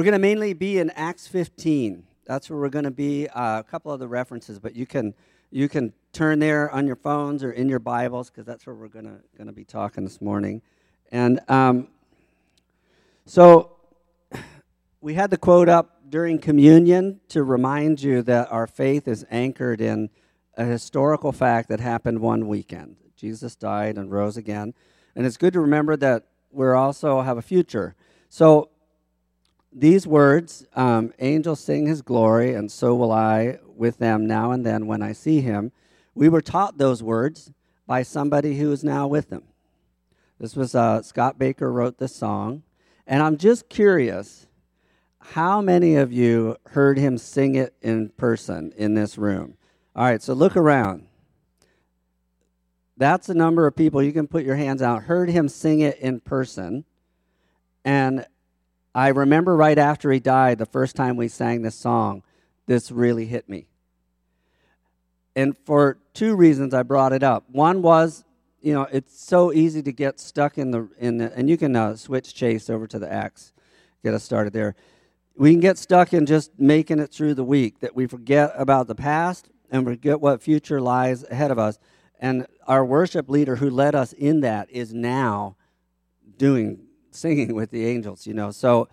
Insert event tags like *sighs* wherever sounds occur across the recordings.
We're going to mainly be in Acts 15. That's where we're going to be. Uh, a couple other references, but you can you can turn there on your phones or in your Bibles because that's where we're going to going to be talking this morning. And um, so *sighs* we had the quote up during communion to remind you that our faith is anchored in a historical fact that happened one weekend. Jesus died and rose again. And it's good to remember that we also have a future. So these words, um, angels sing his glory, and so will I with them now and then when I see him. We were taught those words by somebody who is now with them. This was uh, Scott Baker wrote this song, and I'm just curious how many of you heard him sing it in person in this room? All right, so look around. That's the number of people you can put your hands out. Heard him sing it in person. And I remember right after he died, the first time we sang this song, this really hit me. And for two reasons, I brought it up. One was, you know, it's so easy to get stuck in the in the, and you can uh, switch chase over to the Acts, get us started there. We can get stuck in just making it through the week that we forget about the past and forget what future lies ahead of us. And our worship leader who led us in that is now doing singing with the angels, you know. So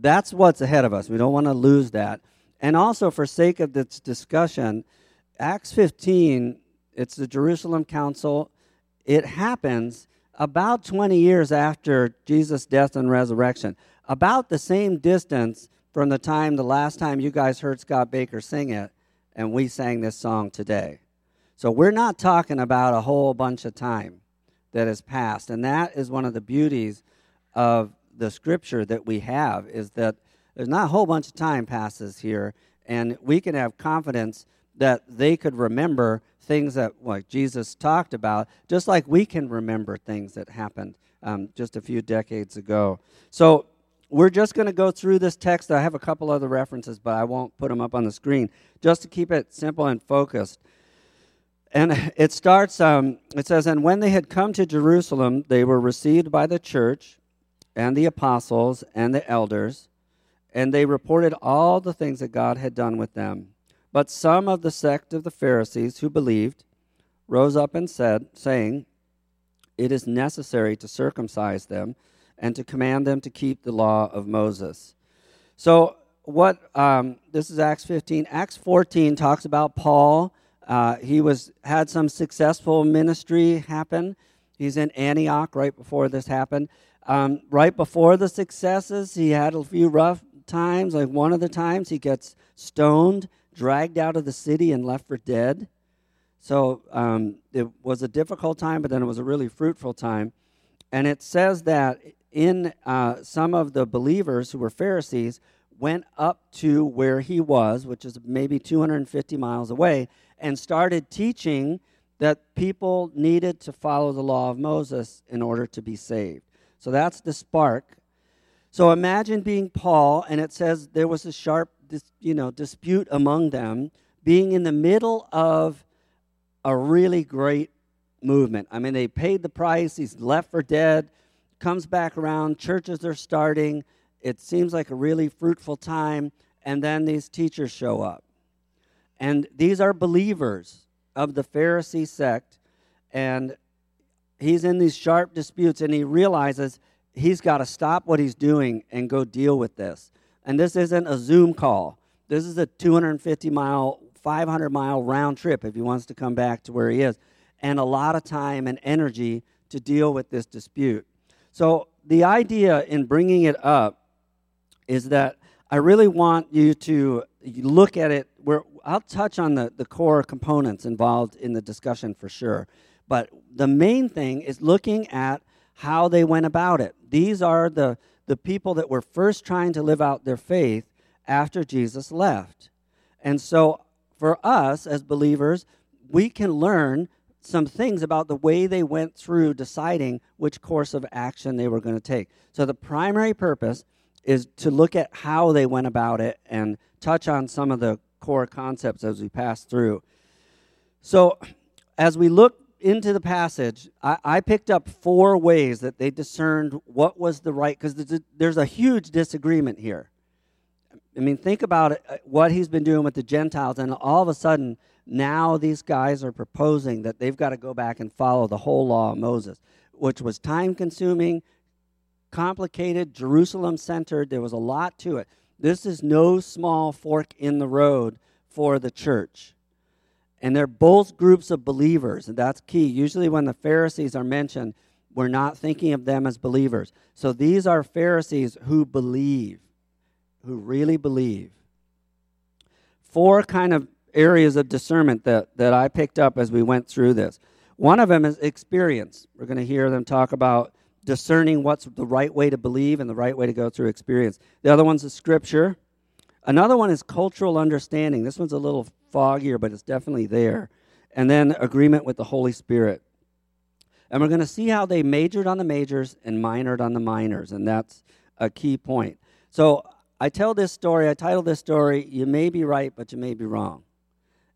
that's what's ahead of us. We don't want to lose that. And also, for sake of this discussion, Acts 15, it's the Jerusalem Council. It happens about 20 years after Jesus' death and resurrection, about the same distance from the time the last time you guys heard Scott Baker sing it and we sang this song today. So we're not talking about a whole bunch of time that has passed. And that is one of the beauties of the scripture that we have is that there's not a whole bunch of time passes here, and we can have confidence that they could remember things that like Jesus talked about, just like we can remember things that happened um, just a few decades ago. So we're just going to go through this text. I have a couple other references, but I won't put them up on the screen just to keep it simple and focused. And it starts, um, it says, And when they had come to Jerusalem, they were received by the church and the apostles and the elders, and they reported all the things that God had done with them. But some of the sect of the Pharisees who believed rose up and said, saying, It is necessary to circumcise them and to command them to keep the law of Moses. So, what um, this is Acts 15. Acts 14 talks about Paul. Uh, he was had some successful ministry happen. He's in Antioch right before this happened. Um, right before the successes, he had a few rough times. Like one of the times, he gets stoned, dragged out of the city, and left for dead. So um, it was a difficult time, but then it was a really fruitful time. And it says that in uh, some of the believers who were Pharisees went up to where he was, which is maybe 250 miles away, and started teaching that people needed to follow the law of Moses in order to be saved. So that's the spark. So imagine being Paul, and it says there was a sharp, you know, dispute among them, being in the middle of a really great movement. I mean, they paid the price. He's left for dead. Comes back around. Churches are starting. It seems like a really fruitful time. And then these teachers show up. And these are believers of the Pharisee sect. And he's in these sharp disputes and he realizes he's got to stop what he's doing and go deal with this. And this isn't a Zoom call. This is a 250 mile, 500 mile round trip if he wants to come back to where he is, and a lot of time and energy to deal with this dispute. So, the idea in bringing it up is that I really want you to look at it where I'll touch on the, the core components involved in the discussion for sure. But the main thing is looking at how they went about it. These are the, the people that were first trying to live out their faith after Jesus left. And so for us as believers, we can learn some things about the way they went through deciding which course of action they were going to take. So the primary purpose is to look at how they went about it and touch on some of the core concepts as we pass through. So as we look into the passage, I, I, picked up four ways that they discerned what was the right, because there's, there's a huge disagreement here. I mean, think about it, uh, what he's been doing with the Gentiles, and all of a sudden, now these guys are proposing that they've got to go back and follow the whole law of Moses, which was time consuming, complicated, Jerusalem centered. There was a lot to it. This is no small fork in the road for the church. And they're both groups of believers, and that's key. Usually, when the Pharisees are mentioned, we're not thinking of them as believers. So these are Pharisees who believe, who really believe. Four kind of areas of discernment that, that I picked up as we went through this. One of them is experience. We're going to hear them talk about discerning what's the right way to believe and the right way to go through experience. The other one's the scripture. Another one is cultural understanding. This one's a little foggier, but it's definitely there. And then agreement with the Holy Spirit. And we're going to see how they majored on the majors and minored on the minors, and that's a key point. So I tell this story, I title this story, You May Be Right, but You May Be Wrong.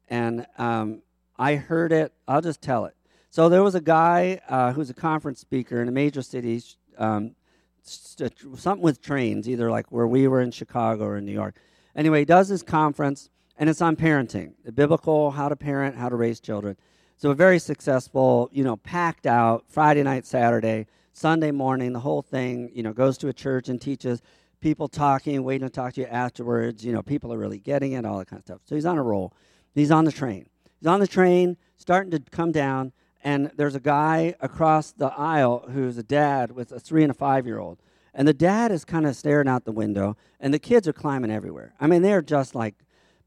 And um, I heard it, I'll just tell it. So there was a guy uh, who's a conference speaker in a major city, um, st- something with trains, either like where we were in Chicago or in New York. Anyway, he does his conference, and it's on parenting, the biblical, how to parent, how to raise children. So a very successful, you know, packed out Friday night, Saturday, Sunday morning, the whole thing, you know, goes to a church and teaches people talking, waiting to talk to you afterwards. You know, people are really getting it, all that kind of stuff. So he's on a roll. He's on the train. He's on the train, starting to come down, and there's a guy across the aisle who's a dad with a three and a five year old. And the dad is kind of staring out the window, and the kids are climbing everywhere. I mean, they're just like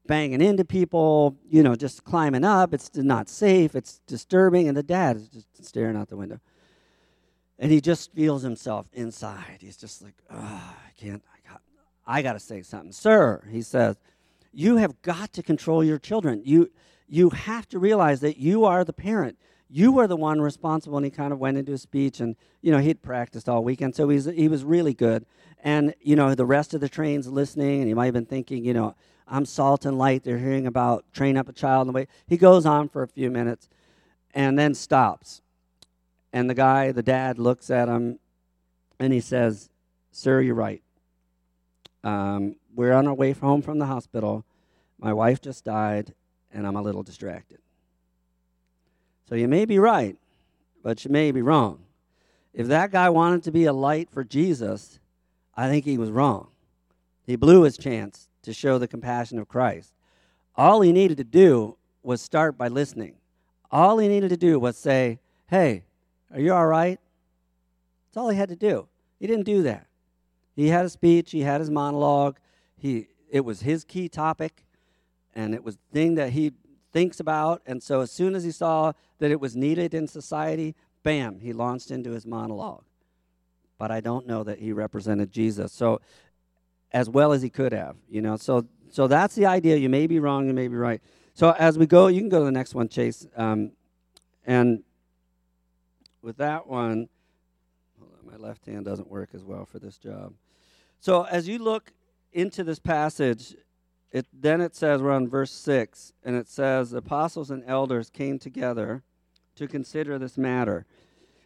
banging into people, you know, just climbing up. It's not safe, it's disturbing, and the dad is just staring out the window. And he just feels himself inside. He's just like, I can't, I got, I got to say something. Sir, he says, you have got to control your children. You, you have to realize that you are the parent you are the one responsible and he kind of went into a speech and you know he'd practiced all weekend so he's, he was really good and you know the rest of the train's listening and he might have been thinking you know i'm salt and light. They're hearing about train up a child in the way he goes on for a few minutes and then stops. And the guy the dad looks at him and he says sir you're right. Um, we're on our way home from the hospital. My wife just died and i'm a little distracted. So you may be right, but you may be wrong. If that guy wanted to be a light for Jesus, I think he was wrong. He blew his chance to show the compassion of Christ. All he needed to do was start by listening. All he needed to do was say, Hey, are you all right? That's all he had to do. He didn't do that. He had a speech, he had his monologue, he, it was his key topic, and it was the thing that he thinks about. And so as soon as he saw that it was needed in society, bam, he launched into his monologue. But I don't know that he represented Jesus. So as well as he could have, you know. So so that's the idea. You may be wrong, you may be right. So as we go, you can go to the next one, Chase. Um, and with that one, my left hand doesn't work as well for this job. So as you look into this passage, it, then it says, we're on verse 6, and it says, apostles and elders came together to consider this matter.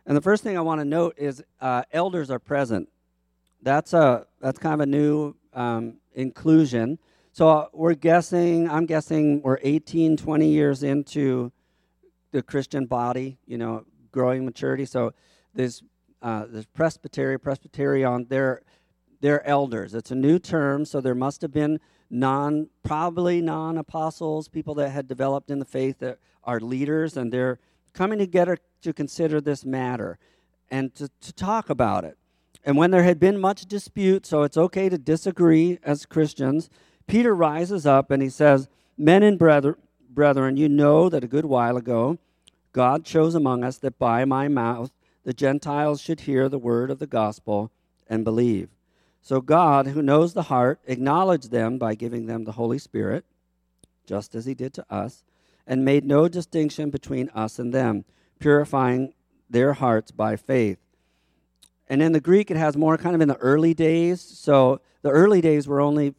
And the first thing I want to note is uh, elders are present. That's, a, that's kind of a new um, inclusion. So uh, we're guessing, I'm guessing we're 18, 20 years into the Christian body, you know, growing maturity. So there's, uh, there's presbytery, presbyterion, they're, they're elders. It's a new term, so there must have been non probably non apostles, people that had developed in the faith that are leaders, and they're coming together to consider this matter and to, to talk about it. And when there had been much dispute, so it's okay to disagree as Christians, Peter rises up and he says, Men and brethren, you know that a good while ago God chose among us that by my mouth the Gentiles should hear the word of the gospel and believe. So God, who knows the heart, acknowledged them by giving them the Holy Spirit, just as he did to us, and made no distinction between us and them, purifying their hearts by faith. And in the Greek, it has more kind of in the early days. So the early days were only,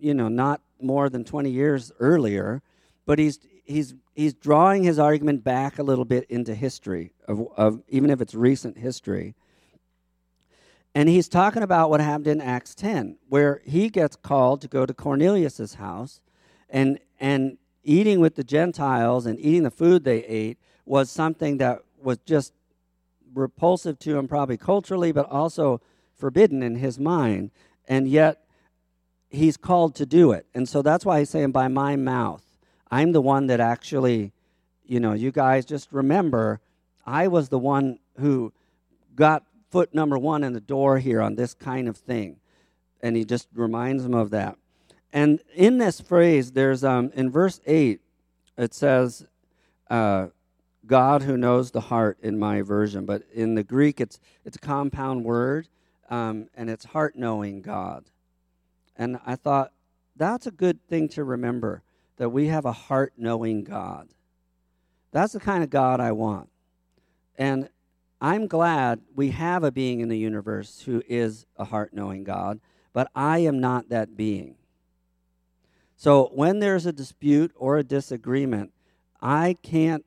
you know, not more than 20 years earlier, but he's he's he's drawing his argument back a little bit into history of, of even if it's recent history And he's talking about what happened in Acts 10, where he gets called to go to Cornelius's house and and eating with the Gentiles and eating the food they ate was something that was just repulsive to him probably culturally but also forbidden in his mind and yet he's called to do it. And so that's why he's saying by my mouth. I'm the one that actually you know, you guys just remember I was the one who got foot number one in the door here on this kind of thing. And he just reminds him of that. And in this phrase, there's um, in verse 8, it says, uh, God who knows the heart in my version. But in the Greek, it's, it's a compound word, um, and it's heart knowing God. And I thought, that's a good thing to remember that we have a heart knowing God. That's the kind of God I want. And I'm glad we have a being in the universe who is a heart knowing God, but I am not that being. So when there's a dispute or a disagreement, I can't,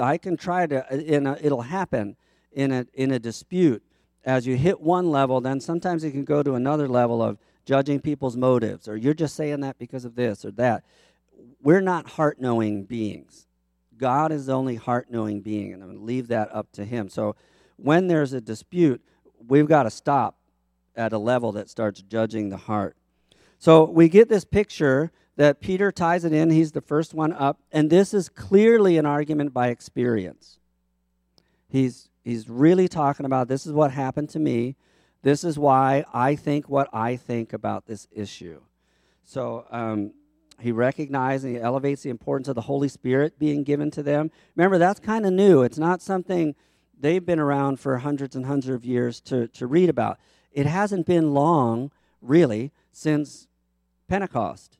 I can try to, uh, a, it'll happen in a, in a dispute. As you hit one level, then sometimes it can go to another level of judging people's motives, or you're just saying that because of this or that. We're not heart knowing beings. God is the only heart knowing being, and I'm going to leave that up to Him. So when there's a dispute, we've got to stop at a level that starts judging the heart. So we get this picture that Peter ties it in. He's the first one up, and this is clearly an argument by experience. He's, he's really talking about this is what happened to me. This is why I think what I think about this issue. So, um, he recognizes and he elevates the importance of the Holy Spirit being given to them. Remember, that's kind of new. It's not something they've been around for hundreds and hundreds of years to, to read about. It hasn't been long, really, since Pentecost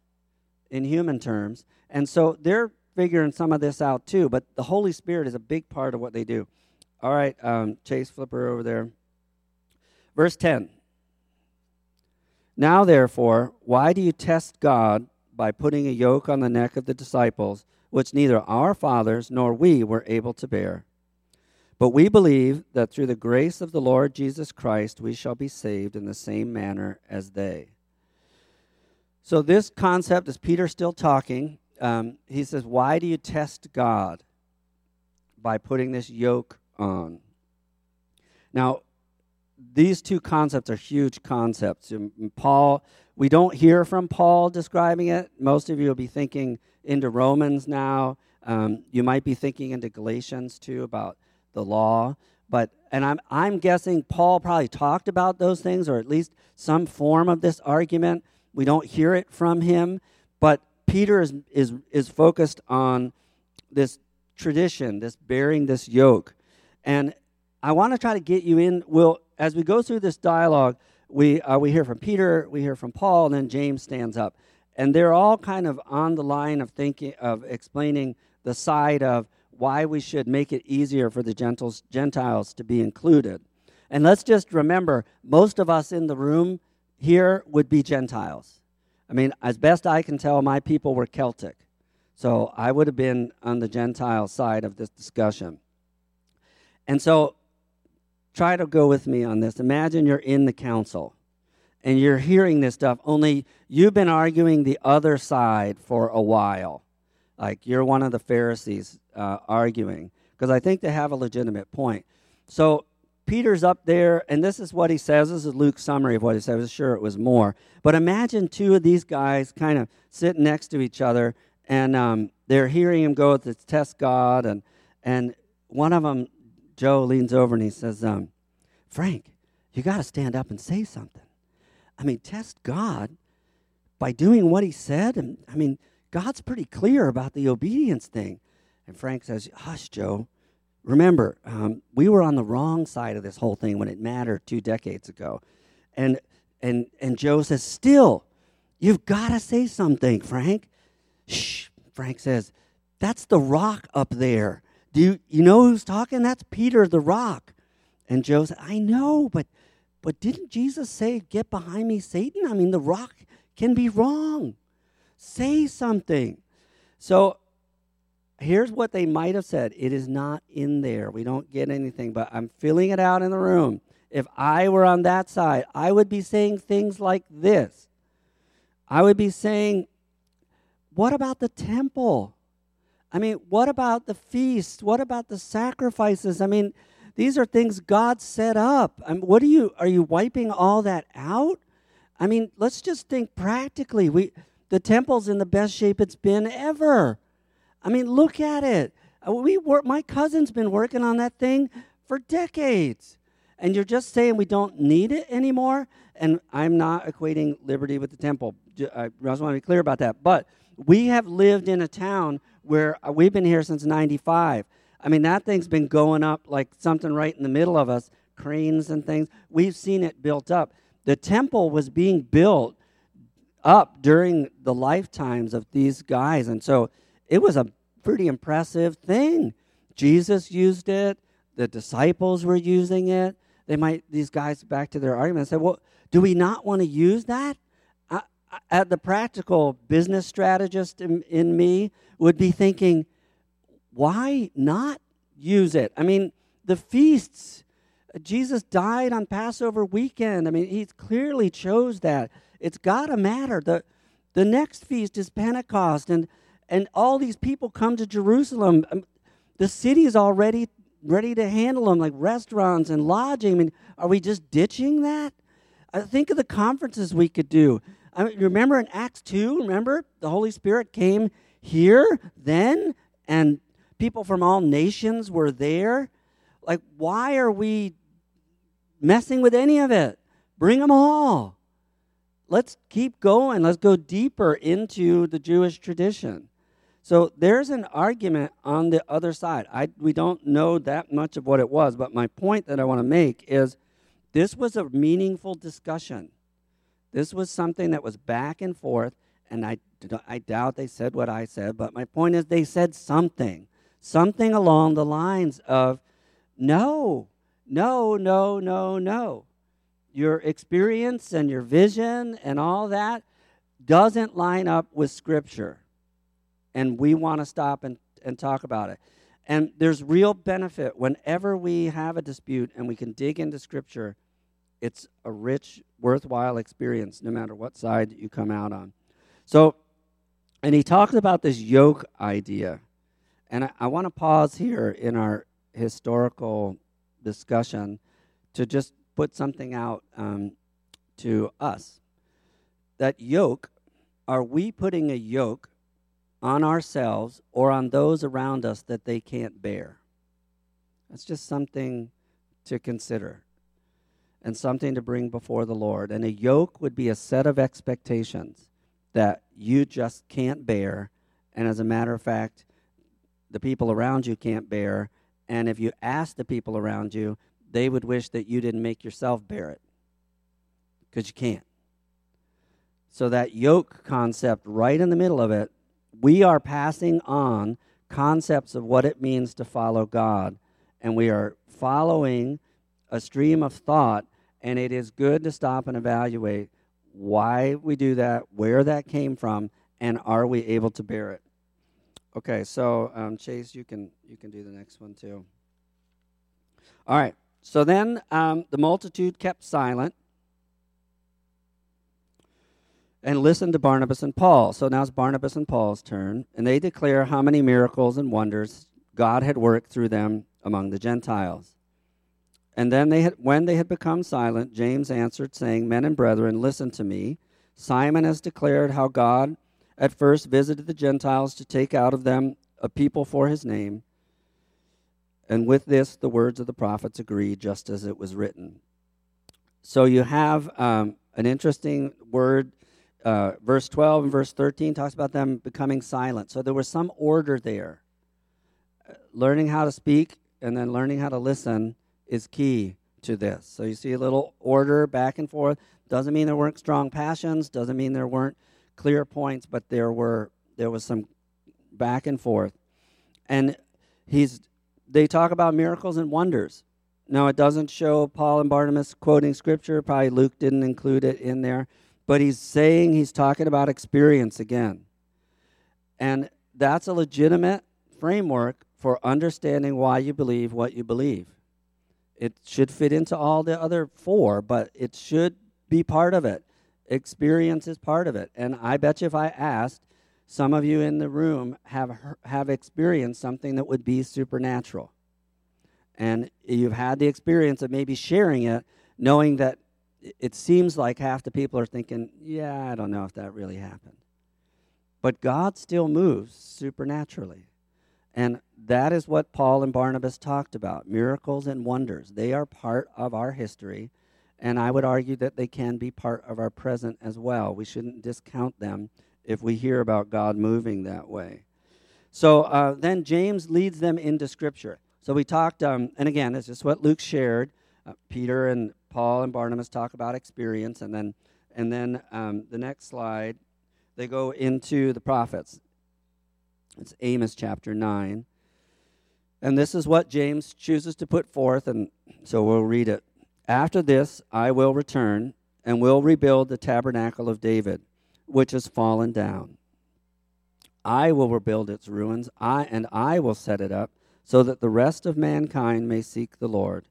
in human terms. And so they're figuring some of this out too, but the Holy Spirit is a big part of what they do. All right, um, Chase Flipper over there. Verse 10. Now, therefore, why do you test God by putting a yoke on the neck of the disciples, which neither our fathers nor we were able to bear. But we believe that through the grace of the Lord Jesus Christ we shall be saved in the same manner as they. So, this concept is Peter still talking. Um, he says, Why do you test God? By putting this yoke on. Now, these two concepts are huge concepts. Paul we don't hear from Paul describing it. Most of you will be thinking into Romans now. Um, you might be thinking into Galatians too about the law. But and I'm I'm guessing Paul probably talked about those things or at least some form of this argument. We don't hear it from him, but Peter is is is focused on this tradition, this bearing this yoke. And I want to try to get you in will as we go through this dialogue we, uh, we hear from Peter, we hear from Paul, and then James stands up. And they're all kind of on the line of thinking, of explaining the side of why we should make it easier for the Gentiles, Gentiles to be included. And let's just remember most of us in the room here would be Gentiles. I mean, as best I can tell, my people were Celtic. So I would have been on the Gentile side of this discussion. And so try to go with me on this. Imagine you're in the council and you're hearing this stuff, only you've been arguing the other side for a while. Like you're one of the Pharisees uh, arguing, because I think they have a legitimate point. So Peter's up there, and this is what he says. This is Luke's summary of what he says. I was sure it was more. But imagine two of these guys kind of sitting next to each other, and um, they're hearing him go to test God, and, and one of them Joe leans over and he says, um, Frank, you got to stand up and say something. I mean, test God by doing what he said. And I mean, God's pretty clear about the obedience thing. And Frank says, Hush, Joe. Remember, um, we were on the wrong side of this whole thing when it mattered two decades ago. And, and, and Joe says, Still, you've got to say something, Frank. Shh. Frank says, That's the rock up there. Do you, you know who's talking? That's Peter the rock. And Joe said, I know, but but didn't Jesus say, Get behind me, Satan? I mean, the rock can be wrong. Say something. So here's what they might have said. It is not in there. We don't get anything, but I'm filling it out in the room. if I were on that side, I would be saying things like this. I would be saying, What about the temple? I mean, what about the feast? What about the sacrifices? I mean, these are things God set up. I mean, what are you are you wiping all that out? I mean, let's just think practically. We the temple's in the best shape it's been ever. I mean, look at it. Uh, we work, my cousin's been working on that thing for decades. And you're just saying we don't need it anymore? And I'm not equating liberty with the temple. I just want to be clear about that. But we have lived in a town where uh, we've been here since 95. I mean, that thing's been going up like something right in the middle of us, cranes and things. We've seen it built up. The temple was being built up during the lifetimes of these guys. And so it was a pretty impressive thing. Jesus used it, the disciples were using it. They might, these guys, back to their argument, said, well, do we not want to use that? I, I, the practical business strategist in, in me would be thinking, why not use it? I mean, the feasts, Jesus died on Passover weekend. I mean, he clearly chose that. It's got to matter. The, the next feast is Pentecost, and, and all these people come to Jerusalem. Um, the city is already ready to handle them, like restaurants and lodging. I mean, are we just ditching that? I think of the conferences we could do. I mean, remember in Acts 2, remember the Holy Spirit came here then, and people from all nations were there. Like, why are we messing with any of it? Bring them all. Let's keep going. Let's go deeper into the Jewish tradition. So there's an argument on the other side. I, we don't know that much of what it was, but my point that I want to make is this was a meaningful discussion. This was something that was back and forth, and I, I doubt they said what I said, but my point is they said something, something along the lines of no, no, no, no, no. Your experience and your vision and all that doesn't line up with Scripture and we want to stop and, and talk about it. And there's real benefit whenever we have a dispute and we can dig into Scripture. It's a rich, worthwhile experience, no matter what side you come out on. So, and he talks about this yoke idea. And I, I want to pause here in our historical discussion to just put something out um, to us. That yoke, are we putting a yoke on ourselves or on those around us that they can't bear. That's just something to consider and something to bring before the Lord. And a yoke would be a set of expectations that you just can't bear. And as a matter of fact, the people around you can't bear. And if you ask the people around you, they would wish that you didn't make yourself bear it because you can't. So, that yoke concept right in the middle of it we are passing on concepts of what it means to follow God, and we are following a stream of thought, and it is good to stop and evaluate why we do that, where that came from, and are we able to bear it. Okay, so um, Chase, you can you can do the next one too. All right. So then um, the multitude kept silent and listen to Barnabas and Paul. So now it's Barnabas and Paul's turn, and they declare how many miracles and wonders God had worked through them among the Gentiles. And then they had, when they had become silent, James answered, saying, Men and brethren, listen to me. Simon has declared how God at first visited the Gentiles to take out of them a people for his name. And with this, the words of the prophets agree, just as it was written. So you have um, an interesting word uh, verse 12 and verse 13 talks about them becoming silent. So there was some order there. Uh, learning how to speak and then learning how to listen is key to this. So you see a little order back and forth. Doesn't mean there weren't strong passions, doesn't mean there weren't clear points, but there were there was some back and forth. And he's they talk about miracles and wonders. Now it doesn't show Paul and Barnabas quoting scripture, probably Luke didn't include it in there but he's saying he's talking about experience again. And that's a legitimate framework for understanding why you believe what you believe. it should fit into all the other four, but it should be part of it. Experience is part of it. And I bet you if I asked, some of you in the room have have experienced something that would be supernatural. And you've had the experience of maybe sharing it, knowing that it seems like half the people are thinking, yeah, I don't know if that really happened. But God still moves supernaturally. And that is what Paul and Barnabas talked about miracles and wonders. They are part of our history, and I would argue that they can be part of our present as well. We shouldn't discount them if we hear about God moving that way. So uh, then James leads them into Scripture. So we talked, um, and again, this is what Luke shared. Uh, Peter and Paul and Barnabas talk about experience, and then, and then um, the next slide, they go into the prophets. It's Amos chapter 9. And this is what James chooses to put forth, and so we'll read it. After this, I will return and will rebuild the tabernacle of David, which has fallen down. I will rebuild its ruins, I and I will set it up, so that the rest of mankind may seek the Lord,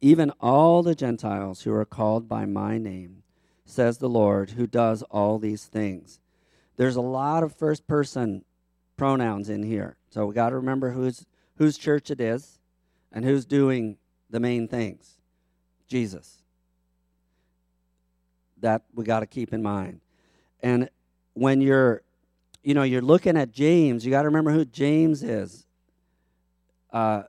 even all the Gentiles who are called by my name, says the Lord, who does all these things. There's a lot of first person pronouns in here. So we got to remember whose whose church it is and who's doing the main things. Jesus. That we got to keep in mind. And when you're you know, you're looking at James, you got to remember who James is. Uh,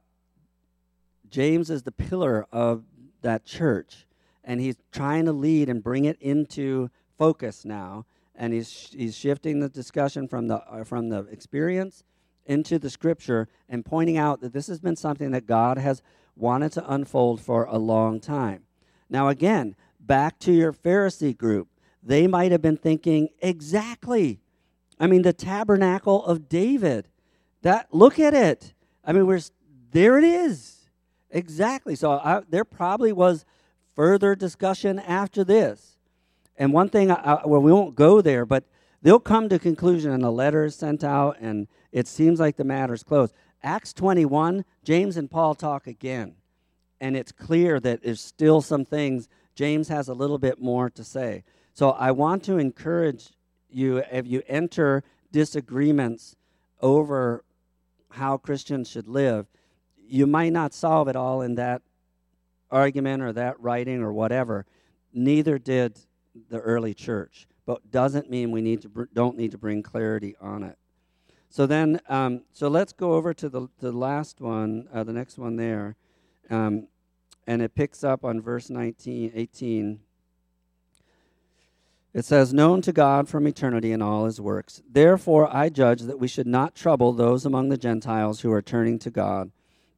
James is the pillar of that church, and he's trying to lead and bring it into focus now and he's he's shifting the discussion from the uh, from the experience into the scripture and pointing out that this has been something that God has wanted to unfold for a long time. Now again, back to your Pharisee group. They might have been thinking exactly. I mean the tabernacle of David. That look at it. I mean we're there it is. Exactly. So I, there probably was further discussion after this and one thing, I, well, we won't go there, but they'll come to conclusion and a letter is sent out and it seems like the matter's closed. Acts 21, James and Paul talk again. And it's clear that there's still some things. James has a little bit more to say. So I want to encourage you, if you enter disagreements over how Christians should live, you might not solve it all in that argument or that writing or whatever. Neither did the early church, but doesn't mean we need to br- don't need to bring clarity on it. So then, um, so let's go over to the the last one, uh, the next one there, um, and it picks up on verse 19, 18. It says, Known to God from eternity in all his works. Therefore, I judge that we should not trouble those among the Gentiles who are turning to God,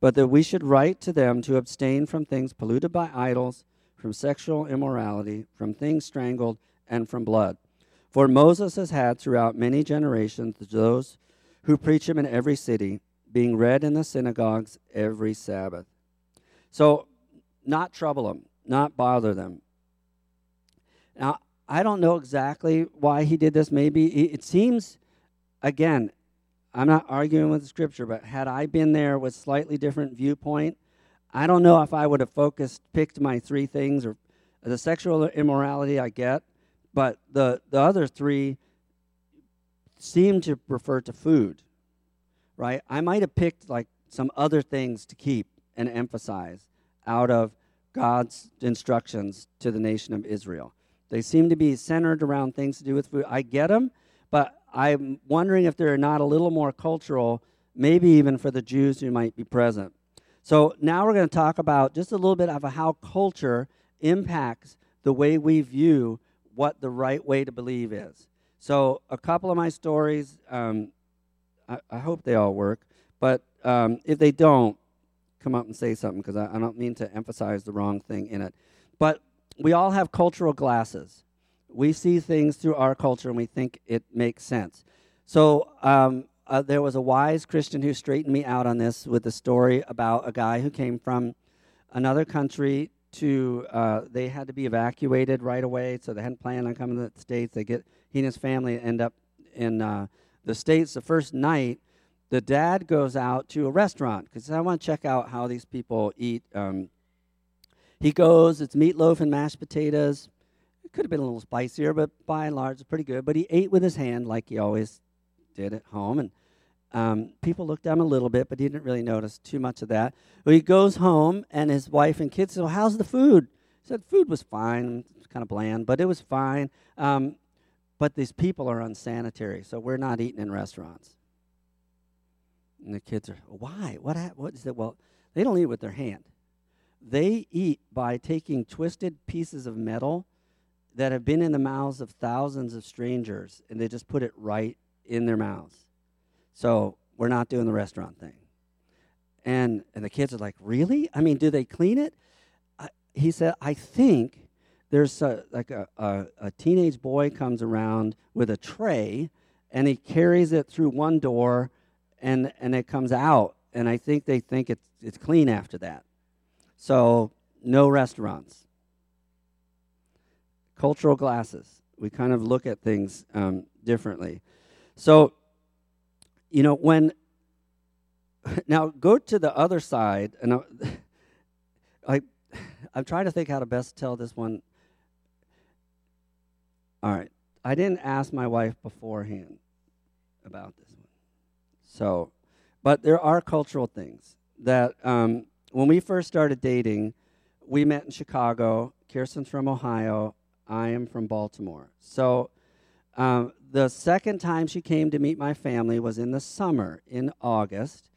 but that we should write to them to abstain from things polluted by idols from sexual immorality, from things strangled, and from blood. For Moses has had throughout many generations those who preach him in every city, being read in the synagogues every Sabbath. So, not trouble them, not bother them. Now, I don't know exactly why he did this. Maybe it seems, again, I'm not arguing with the scripture, but had I been there with slightly different viewpoint, I don't know if I would have focused, picked my three things, or the sexual immorality I get, but the, the other three seem to refer to food, right? I might have picked like some other things to keep and emphasize out of God's instructions to the nation of Israel. They seem to be centered around things to do with food. I get them, but I'm wondering if they're not a little more cultural, maybe even for the Jews who might be present. So now we're going to talk about just a little bit of how culture impacts the way we view what the right way to believe is. So a couple of my stories, um, I, I, hope they all work, but um, if they don't, come up and say something because I, I don't mean to emphasize the wrong thing in it. But we all have cultural glasses. We see things through our culture and we think it makes sense. So um, uh, there was a wise Christian who straightened me out on this with a story about a guy who came from another country to uh, they had to be evacuated right away, so they hadn't planned on coming to the states. They get he and his family end up in uh, the states the first night. The dad goes out to a restaurant because I want to check out how these people eat um, he goes, it's meatloaf and mashed potatoes. Could have been a little spicier, but by and large, it's pretty good. But he ate with his hand like he always did at home. And um, people looked at him a little bit, but he didn't really notice too much of that. But he goes home, and his wife and kids said, well, How's the food? He said, Food was fine. Kind of bland, but it was fine. Um, but these people are unsanitary, so we're not eating in restaurants. And the kids are, Why? What, ha- what is it? Well, they don't eat with their hand. They eat by taking twisted pieces of metal that have been in the mouths of thousands of strangers, and they just put it right in their mouths. So we're not doing the restaurant thing. And, and the kids are like, Really? I mean, do they clean it? I, he said, I think there's a, like a, a, a teenage boy comes around with a tray and he carries it through one door and, and it comes out. And I think they think it's, it's clean after that. So, no restaurants. Cultural glasses. We kind of look at things um, differently. So, you know, when *laughs* now go to the other side, and *laughs* I, I'm trying to think how to best tell this one. All right, I didn't ask my wife beforehand about this one, so, but there are cultural things that um, when we first started dating, we met in Chicago. Kirsten's from Ohio. I am from Baltimore. So um, the second time she came to meet my family was in the summer, in August.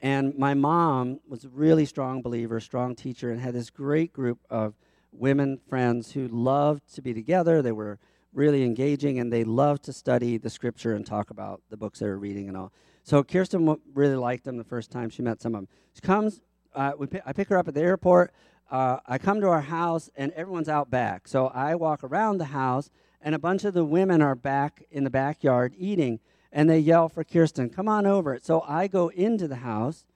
And my mom was a really strong believer, strong teacher, and had this great group of women friends who loved to be together. They were really engaging, and they loved to study the scripture and talk about the books they were reading and all. So Kirsten really liked them the first time she met some of them. She comes, uh, we I pick her up at the airport. Uh, I come to our house, and everyone's out back. So I walk around the house, and a bunch of the women are back in the backyard eating, and they yell for Kirsten, Come on over. So I go into the house,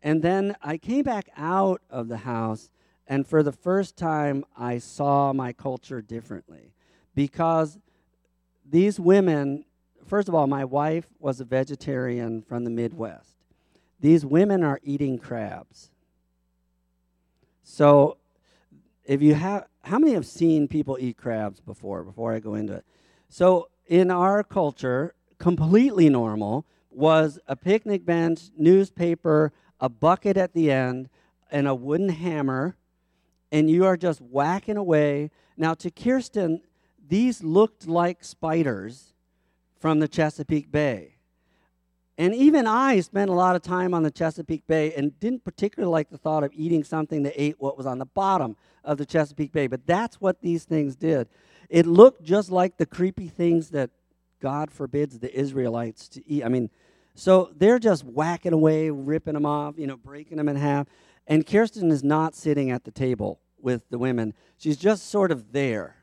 and then I came back out of the house, and for the first time, I saw my culture differently. Because these women, first of all, my wife was a vegetarian from the Midwest. These women are eating crabs. So if you have how many have seen people eat crabs before before i go into it? So in our culture completely normal was a picnic bench newspaper a bucket at the end and a wooden hammer and you are just whacking away. Now to kirsten these looked like spiders from the chesapeake bay and even I spent a lot of time on the Chesapeake Bay and didn't particularly like the thought of eating something that ate what was on the bottom of the Chesapeake Bay. But that's what these things did. It looked just like the creepy things that God forbids the Israelites to eat. I mean, so they're just whacking away, ripping them off, you know, breaking them in half. And Kirsten is not sitting at the table with the women, she's just sort of there.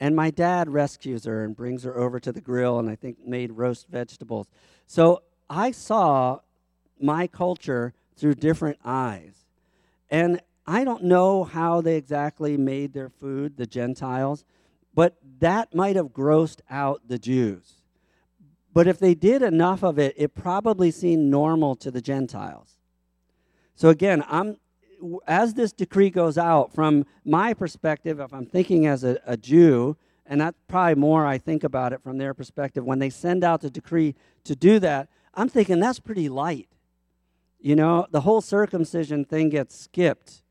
And my dad rescues her and brings her over to the grill and I think made roast vegetables. So I saw my culture through different eyes. And I don't know how they exactly made their food, the Gentiles, but that might have grossed out the Jews. But if they did enough of it, it probably seemed normal to the Gentiles. So again, I'm as this decree goes out, from my perspective, if I'm thinking as a, a Jew, and that's probably more I think about it from their perspective. When they send out the decree to do that, I'm thinking that's pretty light. You know, the whole circumcision thing gets skipped,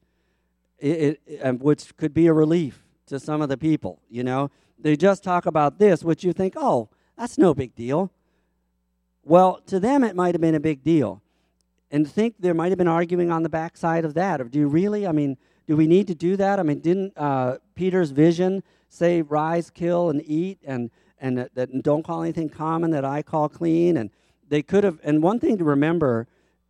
it, it, which could be a relief to some of the people. You know, they just talk about this, which you think, oh, that's no big deal. Well, to them, it might have been a big deal. And think there might have been arguing on the backside of that. Of do you really? I mean, do we need to do that? I mean, didn't uh, Peter's vision say rise, kill, and eat, and and that, that, don't call anything common that I call clean. And they could have. And one thing to remember,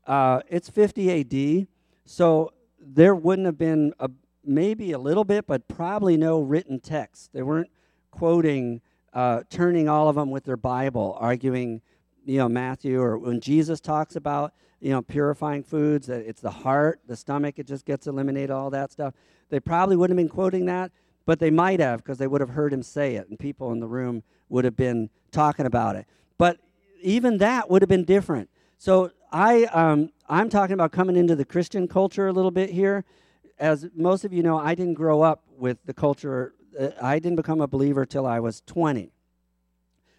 uh, it's 50 AD, so there wouldn't have been a, maybe a little bit, but probably no written text. They weren't quoting, uh, turning all of them with their Bible, arguing, you know, Matthew or when Jesus talks about you know purifying foods it's the heart, the stomach, it just gets eliminated, all that stuff. They probably wouldn't have been quoting that but they might have because they would have heard him say it, and people in the room would have been talking about it. But even that would have been different. So I, um, I'm talking about coming into the Christian culture a little bit here, as most of you know, I didn't grow up with the culture. Uh, I didn't become a believer till I was 20.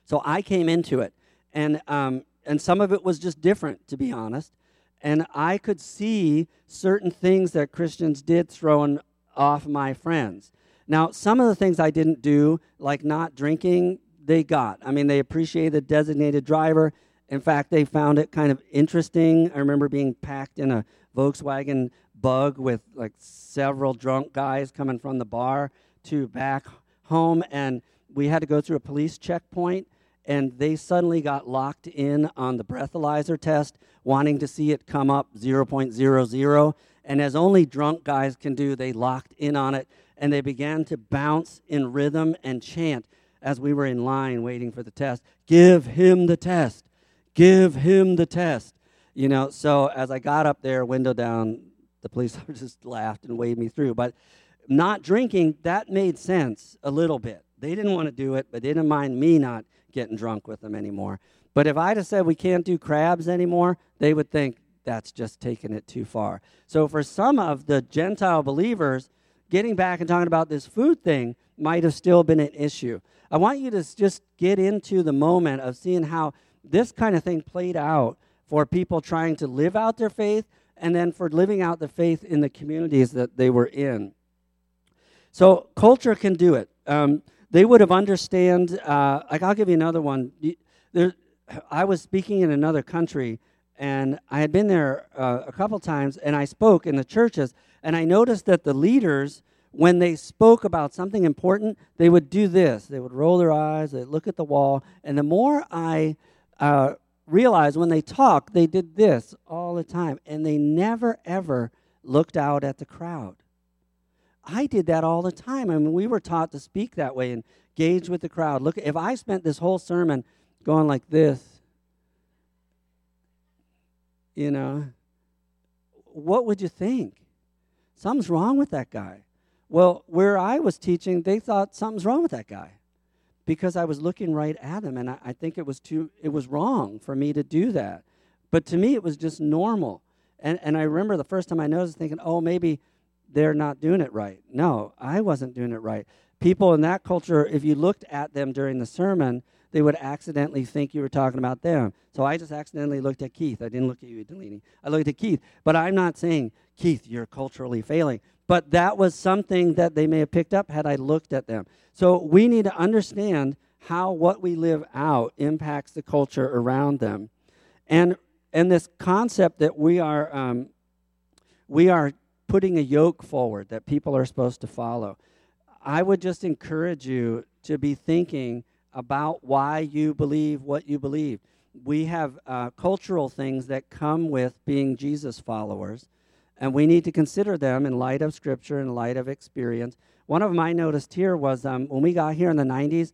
So I came into it, and um, and some of it was just different, to be honest. And I could see certain things that Christians did throwing off my friends. Now, some of the things I didn't do, like not drinking, they got. I mean, they appreciated the designated driver. In fact, they found it kind of interesting. I remember being packed in a Volkswagen bug with like several drunk guys coming from the bar to back home, and we had to go through a police checkpoint and they suddenly got locked in on the breathalyzer test, wanting to see it come up 0.00. And as only drunk guys can do, they locked in on it and they began to bounce in rhythm and chant as we were in line waiting for the test Give him the test! Give him the test! You know, so as I got up there, window down, the police *laughs* just laughed and waved me through. But not drinking, that made sense a little bit. They didn't want to do it, but they didn't mind me not getting drunk with them anymore. But if I'd have said we can't do crabs anymore, they would think that's just taking it too far. So for some of the Gentile believers, getting back and talking about this food thing might have still been an issue. I want you to just get into the moment of seeing how this kind of thing played out for people trying to live out their faith and then for living out the faith in the communities that they were in. So culture can do it. Um, they would have understand. Uh, like I'll give you another one. There, I was speaking in another country, and I had been there uh, a couple times, and I spoke in the churches, and I noticed that the leaders, when they spoke about something important, they would do this. They would roll their eyes, they'd look at the wall, and the more I uh, realized when they talked, they did this all the time, and they never ever looked out at the crowd. I did that all the time. I mean, we were taught to speak that way and gauge with the crowd. Look, if I spent this whole sermon going like this, you know, what would you think? Something's wrong with that guy. Well, where I was teaching, they thought something's wrong with that guy because I was looking right at him, and I, I think it was too it was wrong for me to do that. But to me, it was just normal. And and I remember the first time I noticed, thinking, oh, maybe they're not doing it right. No, I wasn't doing it right. People in that culture, if you looked at them during the sermon, they would accidentally think you were talking about them. So I just accidentally looked at Keith. I didn't look at you, Delaney. I looked at Keith. But I'm not saying, Keith, you're culturally failing. But that was something that they may have picked up had I looked at them. So we need to understand how what we live out impacts the culture around them. And, and this concept that we are, um, we are putting a yoke forward that people are supposed to follow. I would just encourage you to be thinking about why you believe what you believe. We have uh, cultural things that come with being Jesus followers, and we need to consider them in light of Scripture, in light of experience. One of them I noticed here was um, when we got here in the 90s,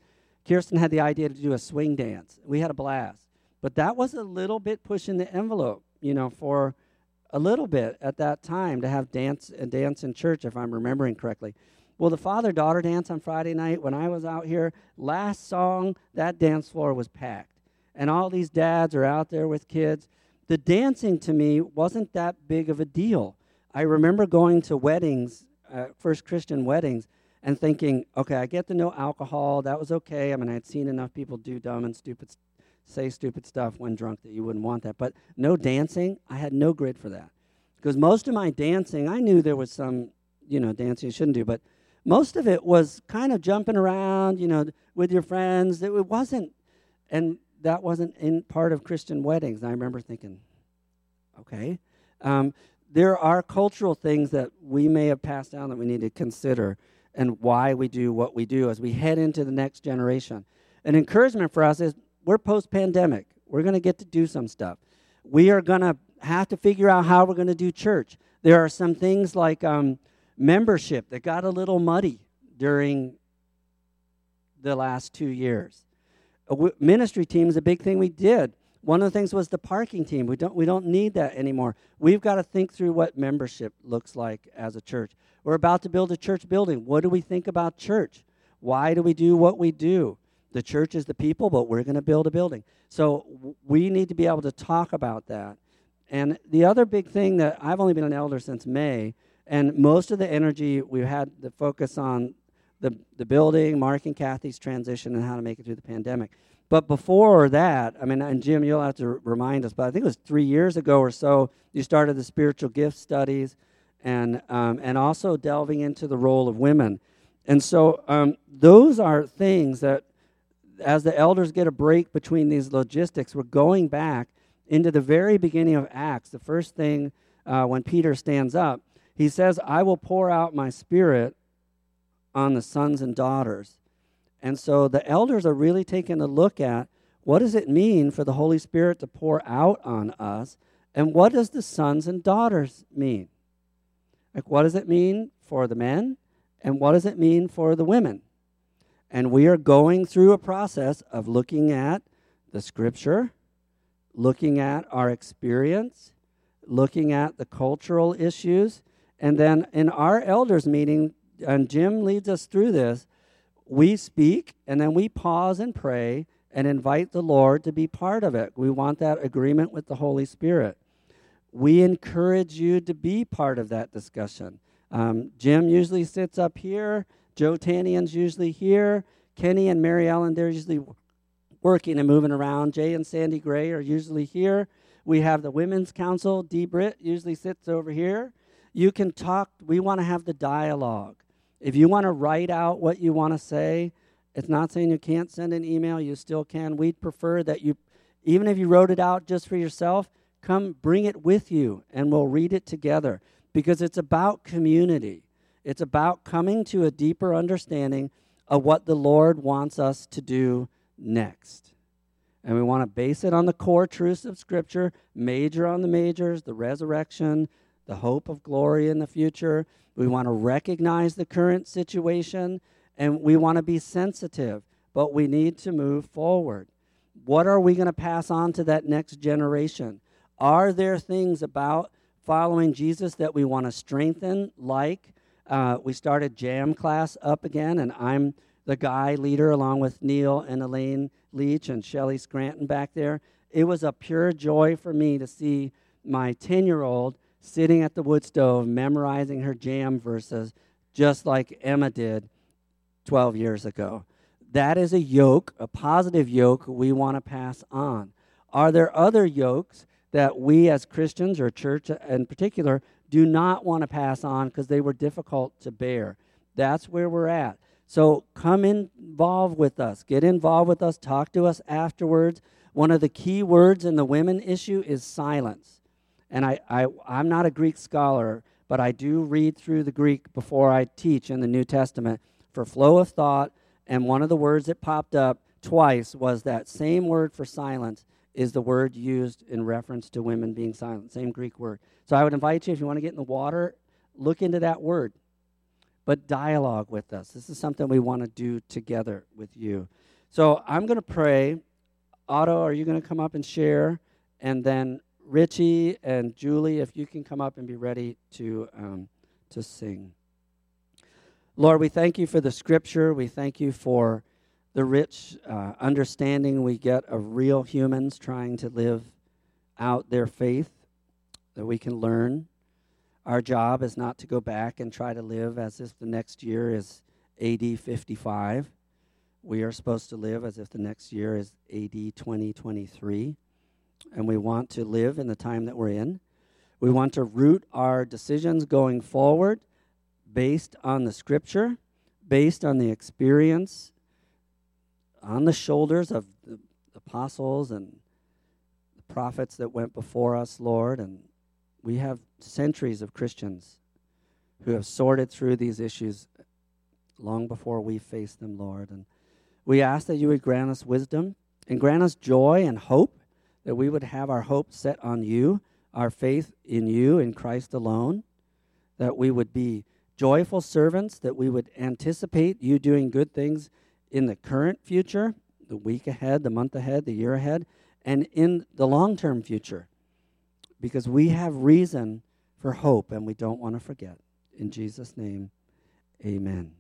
Kirsten had the idea to do a swing dance. We had a blast. But that was a little bit pushing the envelope, you know, for a little bit at that time to have dance and dance in church, if I'm remembering correctly. Well, the father daughter dance on Friday night when I was out here, last song, that dance floor was packed. And all these dads are out there with kids. The dancing to me wasn't that big of a deal. I remember going to weddings, uh, first Christian weddings, and thinking, okay, I get to know alcohol. That was okay. I mean, I'd seen enough people do dumb and stupid say stupid stuff when drunk that you wouldn't want that. But no dancing, I had no grid for that. Because most of my dancing, I knew there was some, you know, dancing you shouldn't do, but most of it was kind of jumping around, you know, with your friends. It wasn't, and that wasn't in part of Christian weddings. I remember thinking, okay. Um, there are cultural things that we may have passed down that we need to consider and why we do what we do as we head into the next generation. An encouragement for us is we're post pandemic. We're going to get to do some stuff. We are going to have to figure out how we're going to do church. There are some things like um, membership that got a little muddy during the last two years. W- ministry team is a big thing we did. One of the things was the parking team. We don't, we don't need that anymore. We've got to think through what membership looks like as a church. We're about to build a church building. What do we think about church? Why do we do what we do? The church is the people, but we're going to build a building. So we need to be able to talk about that. And the other big thing that I've only been an elder since May, And most of the energy we've had the focus on the, the building, Mark and Kathy's transition, and how to make it through the pandemic. But before that, I mean, and Jim, you'll have to remind us, but I think it was three years ago or so, you started the spiritual gift studies and, um, and also delving into the role of women. And so um, those are things that, as the elders get a break between these logistics, we're going back into the very beginning of Acts. The first thing uh, when Peter stands up, he says, I will pour out my spirit on the sons and daughters. And so the elders are really taking a look at what does it mean for the Holy Spirit to pour out on us? And what does the sons and daughters mean? Like, what does it mean for the men? And what does it mean for the women? And we are going through a process of looking at the scripture, looking at our experience, looking at the cultural issues. And then in our elders meeting, and Jim leads us through this, we speak and then we pause and pray and invite the Lord to be part of it. We want that agreement with the Holy Spirit. We encourage you to be part of that discussion. Um, Jim usually sits up here. Joe Tannian's usually here. Kenny and Mary Ellen, they're usually working and moving around. Jay and Sandy Gray are usually here. We have the Women's Council. Dee Britt usually sits over here. You can talk. We want to have the dialogue. If you want to write out what you want to say, it's not saying you can't send an email, you still can. We'd prefer that you, even if you wrote it out just for yourself, come bring it with you and we'll read it together because it's about community. It's about coming to a deeper understanding of what the Lord wants us to do next. And we want to base it on the core truths of Scripture, major on the majors, the resurrection, the hope of glory in the future. We want to recognize the current situation and we want to be sensitive, but we need to move forward. What are we going to pass on to that next generation? Are there things about following Jesus that we want to strengthen, like uh, we started Jam class up again, and I'm the guy leader along with Neil and Elaine Leach and Shelly Scranton back there. It was a pure joy for me to see my 10 year old sitting at the wood stove memorizing her jam verses just like Emma did 12 years ago. That is a yoke, a positive yoke we want to pass on. Are there other yokes that we as Christians or church in particular do not want to pass on because they were difficult to bear? That's where we're at. So come involved with us. Get involved with us. Talk to us afterwards. One of the key words in the women issue is silence and I, I, I'm not a Greek scholar, but I do read through the Greek before I teach in the New Testament for flow of thought. And one of the words that popped up twice was that same word for silence is the word used in reference to women being silent, same Greek word. So I would invite you, if you want to get in the water, look into that word. But dialogue with us. This is something we want to do together with you. So I'm going to pray. Otto, are you going to come up and share? And then Richie and Julie, if you can come up and be ready to, um, to sing. Lord, we thank you for the scripture. We thank you for the rich uh, understanding we get of real humans trying to live out their faith that we can learn. Our job is not to go back and try to live as if the next year is AD 55. We are supposed to live as if the next year is AD 2023 and we want to live in the time that we're in. We want to root our decisions going forward based on the scripture, based on the experience on the shoulders of the apostles and the prophets that went before us, Lord. And we have centuries of Christians who have sorted through these issues long before we faced them, Lord. And we ask that you would grant us wisdom and grant us joy and hope that we would have our hope set on you, our faith in you, in Christ alone, that we would be joyful servants, that we would anticipate you doing good things in the current future, the week ahead, the month ahead, the year ahead, and in the long term future, because we have reason for hope and we don't want to forget. In Jesus' name, amen.